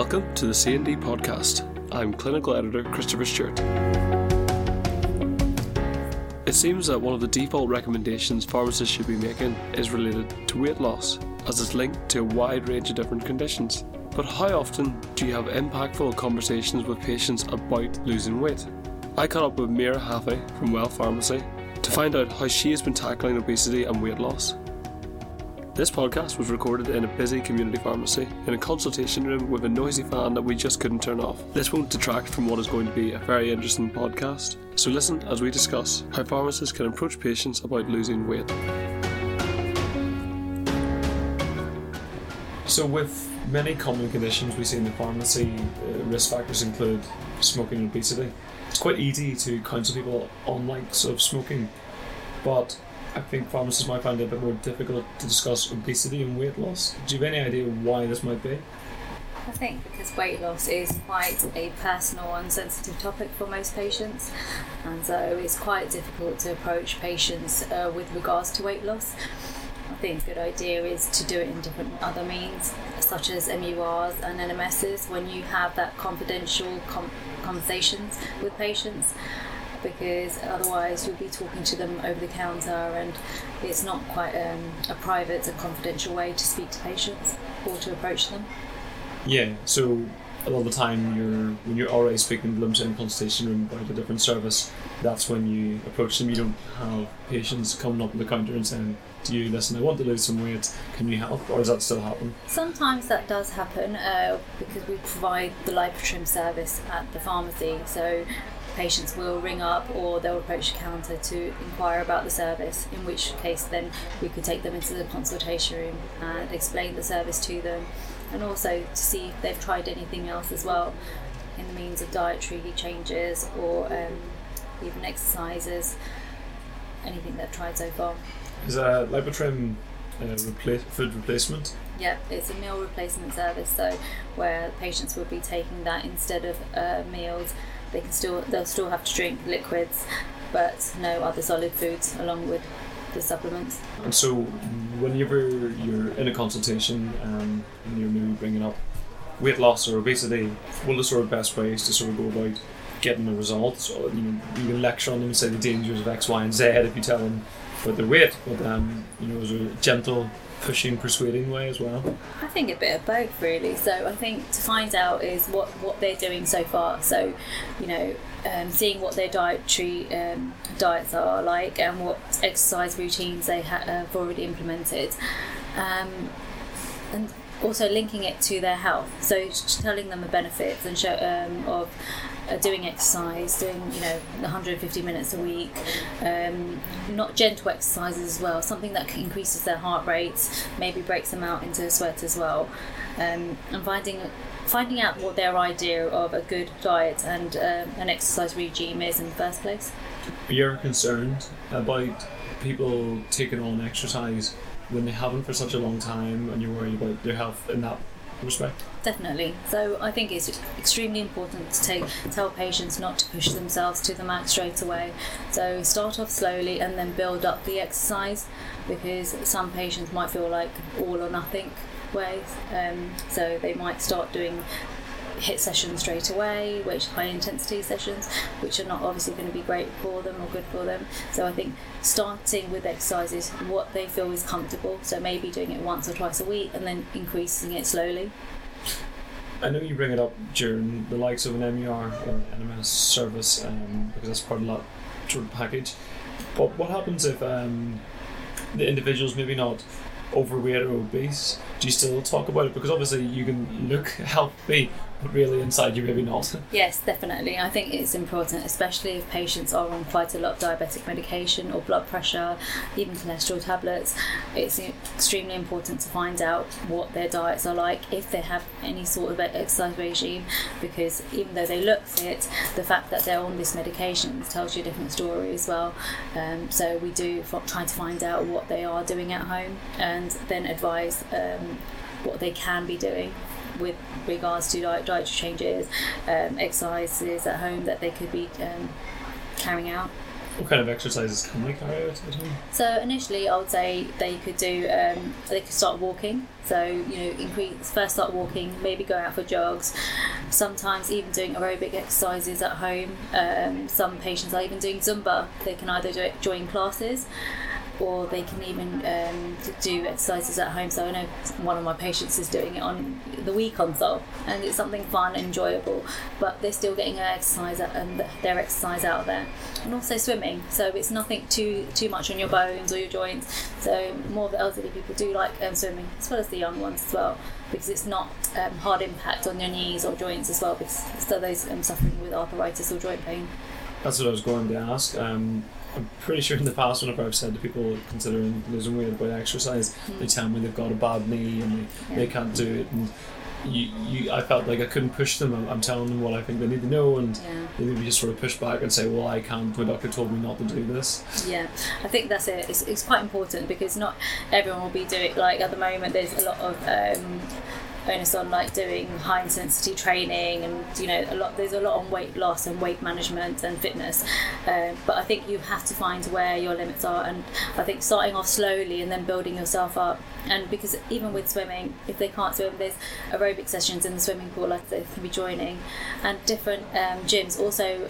Welcome to the C&D podcast. I'm clinical editor Christopher Stewart. It seems that one of the default recommendations pharmacists should be making is related to weight loss, as it's linked to a wide range of different conditions. But how often do you have impactful conversations with patients about losing weight? I caught up with Mira Haffey from Well Pharmacy to find out how she has been tackling obesity and weight loss. This podcast was recorded in a busy community pharmacy in a consultation room with a noisy fan that we just couldn't turn off. This won't detract from what is going to be a very interesting podcast, so listen as we discuss how pharmacists can approach patients about losing weight. So, with many common conditions we see in the pharmacy, uh, risk factors include smoking and obesity. It's quite easy to counsel people on likes of smoking, but I think pharmacists might find it a bit more difficult to discuss obesity and weight loss. Do you have any idea why this might be? I think because weight loss is quite a personal and sensitive topic for most patients, and so it's quite difficult to approach patients uh, with regards to weight loss. I think a good idea is to do it in different other means, such as MURs and NMSs, when you have that confidential com- conversations with patients because otherwise you'll be talking to them over the counter and it's not quite um, a private a confidential way to speak to patients or to approach them. Yeah, so a lot of the time you're when you're already speaking to them in a consultation room about a different service, that's when you approach them. You don't have patients coming up to the counter and saying, Do you listen, I want to lose some weight, can you help? Or does that still happen? Sometimes that does happen uh, because we provide the Lipotrim service at the pharmacy. So patients will ring up or they'll approach the counter to inquire about the service, in which case then we could take them into the consultation room and explain the service to them and also to see if they've tried anything else as well in the means of dietary changes or um, even exercises, anything they've tried so far. Is a Lipotrim uh, repla- food replacement? Yeah, it's a meal replacement service, so where patients will be taking that instead of uh, meals they can still they'll still have to drink liquids, but no other solid foods along with the supplements. And so, whenever you're in a consultation um, and you're maybe bringing up weight loss or obesity, what are the sort of best ways to sort of go about getting the results? So, you know, you can lecture on them and say the dangers of X, Y, and Z if you tell them about their weight, but um, you know, is a gentle pushing, persuading way as well? I think a bit of both, really. So I think to find out is what what they're doing so far. So, you know, um, seeing what their dietary um, diets are like and what exercise routines they ha- have already implemented, um, and also linking it to their health. So telling them the benefits and show um, of uh, doing exercise, doing you know 150 minutes a week, um, not gentle exercises as well, something that increases their heart rate, maybe breaks them out into a sweat as well, um, and finding finding out what their idea of a good diet and um, an exercise regime is in the first place. Are you ever concerned about people taking on exercise when they haven't for such a long time and you're worried about their health in that respect? Definitely. So I think it's extremely important to take tell patients not to push themselves to the max straight away. So start off slowly and then build up the exercise because some patients might feel like all or nothing ways. Um, so they might start doing HIIT sessions straight away, which high intensity sessions, which are not obviously going to be great for them or good for them. So I think starting with exercises, what they feel is comfortable. So maybe doing it once or twice a week and then increasing it slowly. I know you bring it up during the likes of an MUR or an NMS service um, because that's part of that sort of package. But what happens if um, the individual's maybe not overweight or obese? Do you still talk about it? Because obviously you can look healthy but really inside you maybe not. Yes, definitely. I think it's important, especially if patients are on quite a lot of diabetic medication or blood pressure, even cholesterol tablets. It's extremely important to find out what their diets are like, if they have any sort of exercise regime, because even though they look fit, the fact that they're on this medication tells you a different story as well. Um, so we do try to find out what they are doing at home and then advise um, what they can be doing with regards to diet, dietary changes, um, exercises at home that they could be um, carrying out. What kind of exercises can they carry out at home? So initially, I would say they could do. Um, they could start walking. So you know, increase first start walking, maybe go out for jogs. Sometimes even doing aerobic exercises at home. Um, some patients are even doing Zumba. They can either do it join classes or they can even um, do exercises at home. So I know one of my patients is doing it on the Wii console, and it's something fun and enjoyable. But they're still getting their exercise and their exercise out there, and also swimming. So it's nothing too too much on your bones or your joints. So more of the elderly people do like um, swimming, as well as the young ones as well. Because it's not um, hard impact on your knees or joints as well, because so those um, suffering with arthritis or joint pain. That's what I was going to ask. Um, I'm pretty sure in the past, whenever I've said to people considering losing weight about exercise, mm. they tell me they've got a bad knee and they, yeah. they can't do it. And you, you, I felt like I couldn't push them. I'm, I'm telling them what I think they need to know, and yeah. they maybe just sort of push back and say, "Well, I can't. My doctor told me not to do this." Yeah, I think that's it. It's, it's quite important because not everyone will be doing like at the moment. There's a lot of um, onus on like doing high intensity training and you know a lot there's a lot on weight loss and weight management and fitness. Uh, but I think you have to find where your limits are and I think starting off slowly and then building yourself up. And because even with swimming if they can't swim there's aerobic sessions in the swimming pool like they can be joining. And different um, gyms also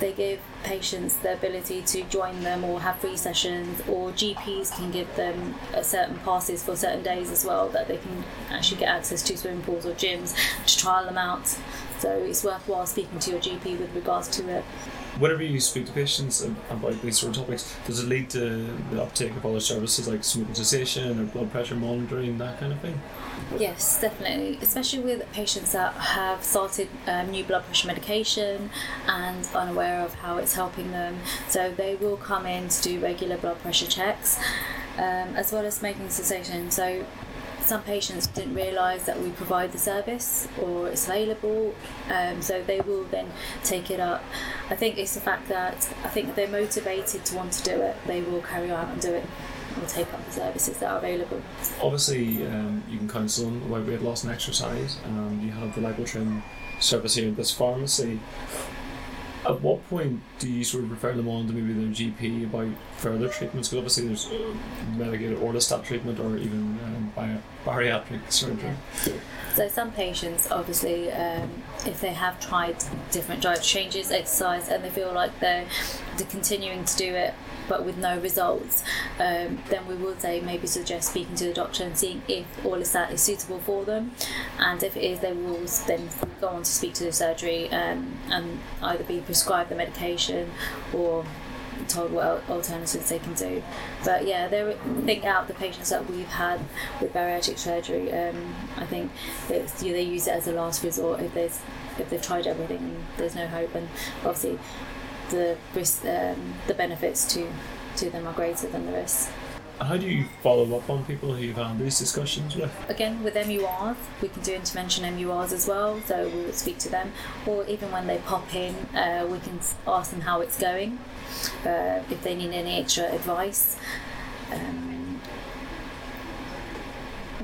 they give patients the ability to join them or have free sessions, or GPs can give them certain passes for certain days as well that they can actually get access to swimming pools or gyms to trial them out. So it's worthwhile speaking to your GP with regards to it. Whenever you speak to patients about these sort of topics, does it lead to the uptake of other services like smoking cessation or blood pressure monitoring, that kind of thing? Yes, definitely. Especially with patients that have started um, new blood pressure medication and unaware of how it's helping them. So they will come in to do regular blood pressure checks, um, as well as smoking cessation. So some patients didn't realise that we provide the service or it's available, um, so they will then take it up. I think it's the fact that I think they're motivated to want to do it, they will carry on and do it or take up the services that are available. Obviously, um, you can counsel on weight loss and exercise, and you have the Lipotrim service here at this pharmacy. At what point do you sort of refer them on to maybe their GP about further treatments? Because obviously there's medicated orlistat treatment or even um, bariatric surgery. So some patients, obviously, um, if they have tried different diet changes, exercise, and they feel like they're, they're continuing to do it but with no results, um, then we would say maybe suggest speaking to the doctor and seeing if orlistat is suitable for them. And if it is, they will then go on to speak to the surgery um, and either be prescribed the medication or told what alternatives they can do. But yeah, they think out the patients that we've had with bariatric surgery. Um, I think it's, you know, they use it as a last resort if there's if they've tried everything and there's no hope. And obviously, the risk, um, the benefits to to them are greater than the risks. How do you follow up on people who you've had these discussions with? Again, with MURs, we can do intervention MURs as well, so we'll speak to them. Or even when they pop in, uh, we can ask them how it's going, uh, if they need any extra advice. Um,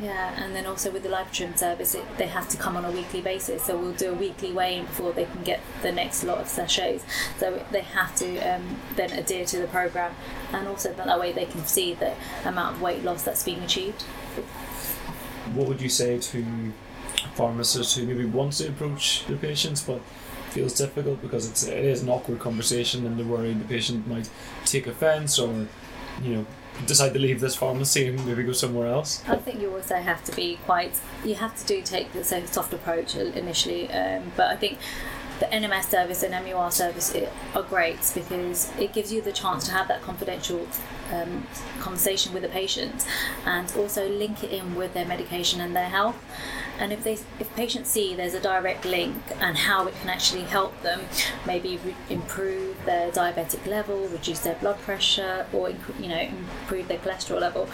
yeah, and then also with the Lipotrim service, it, they have to come on a weekly basis. So we'll do a weekly weigh-in before they can get the next lot of sachets. So they have to um, then adhere to the program, and also that way they can see the amount of weight loss that's being achieved. What would you say to pharmacists who maybe want to approach their patients but feels difficult because it's it is an awkward conversation and they're worried the patient might take offence or you know decide to leave this pharmacy and maybe go somewhere else? I think you also have to be quite. You have to do take the soft approach initially, um, but I think the NMS service and MUR service are great because it gives you the chance to have that confidential um, conversation with the patient and also link it in with their medication and their health. And if they, if patients see there's a direct link and how it can actually help them, maybe re- improve their diabetic level, reduce their blood pressure, or you know improve their cholesterol level,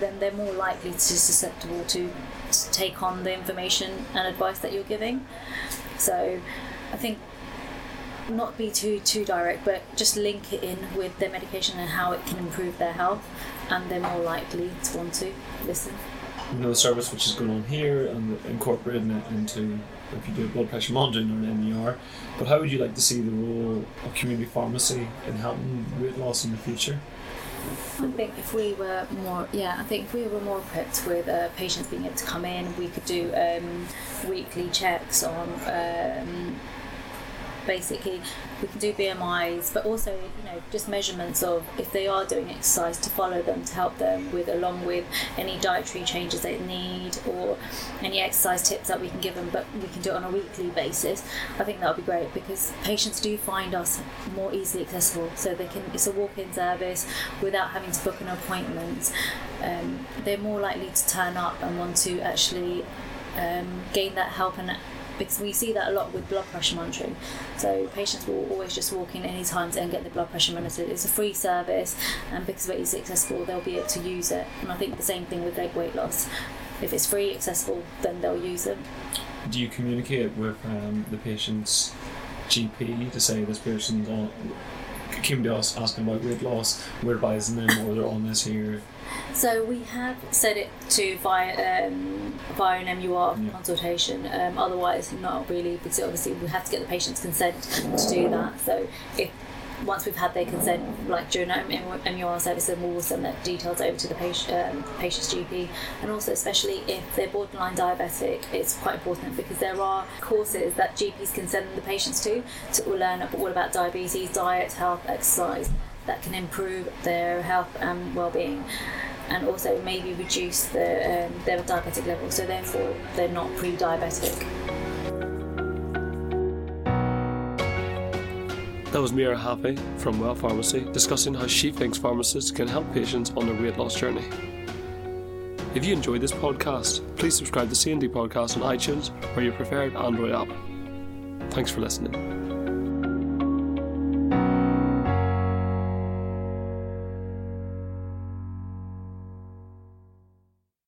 then they're more likely to be susceptible to, to take on the information and advice that you're giving. So I think not be too too direct, but just link it in with their medication and how it can improve their health, and they're more likely to want to listen. you know the service which is going on here and incorporating it into if you do blood pressure monitoring or an MER. But how would you like to see the role of community pharmacy in helping weight loss in the future? I think if we were more, yeah, I think if we were more equipped with uh, patients being able to come in, we could do um, weekly checks on um, basically we can do BMIs, but also you know just measurements of if they are doing exercise to follow them to help them with along with any dietary changes they need or any exercise tips that we can give them. But we can do it on a weekly basis. I think that would be great because patients do find us more easily accessible, so they can. It's a walk-in service without having to book an appointment. Um, they're more likely to turn up and want to actually um, gain that help and because we see that a lot with blood pressure monitoring. So patients will always just walk in any time and get the blood pressure monitored. It's a free service, and because it's accessible, they'll be able to use it. And I think the same thing with leg weight loss. If it's free, accessible, then they'll use it. Do you communicate with um, the patient's GP to say this person's on? Came to us asking about weight loss, we're advising them, or they're on this here. So we have set it to via um, via an MUR Yeah. consultation. Um, otherwise, not really, because obviously we have to get the patient's consent to do that. So if once we've had their consent, like during MUR service, then we'll send the details over to the patient, um, patient's GP, and also especially if they're borderline diabetic, it's quite important because there are courses that GPs can send the patients to to learn all about diabetes, diet, health, exercise that can improve their health and well-being. And also maybe reduce the, um, their diabetic level. So therefore they're not pre-diabetic That was Mira Haffey from Well Pharmacy discussing how she thinks pharmacists can help patients on their weight loss journey. If you enjoyed this podcast, please subscribe to C&D Podcast on iTunes or your preferred Android app. Thanks for listening.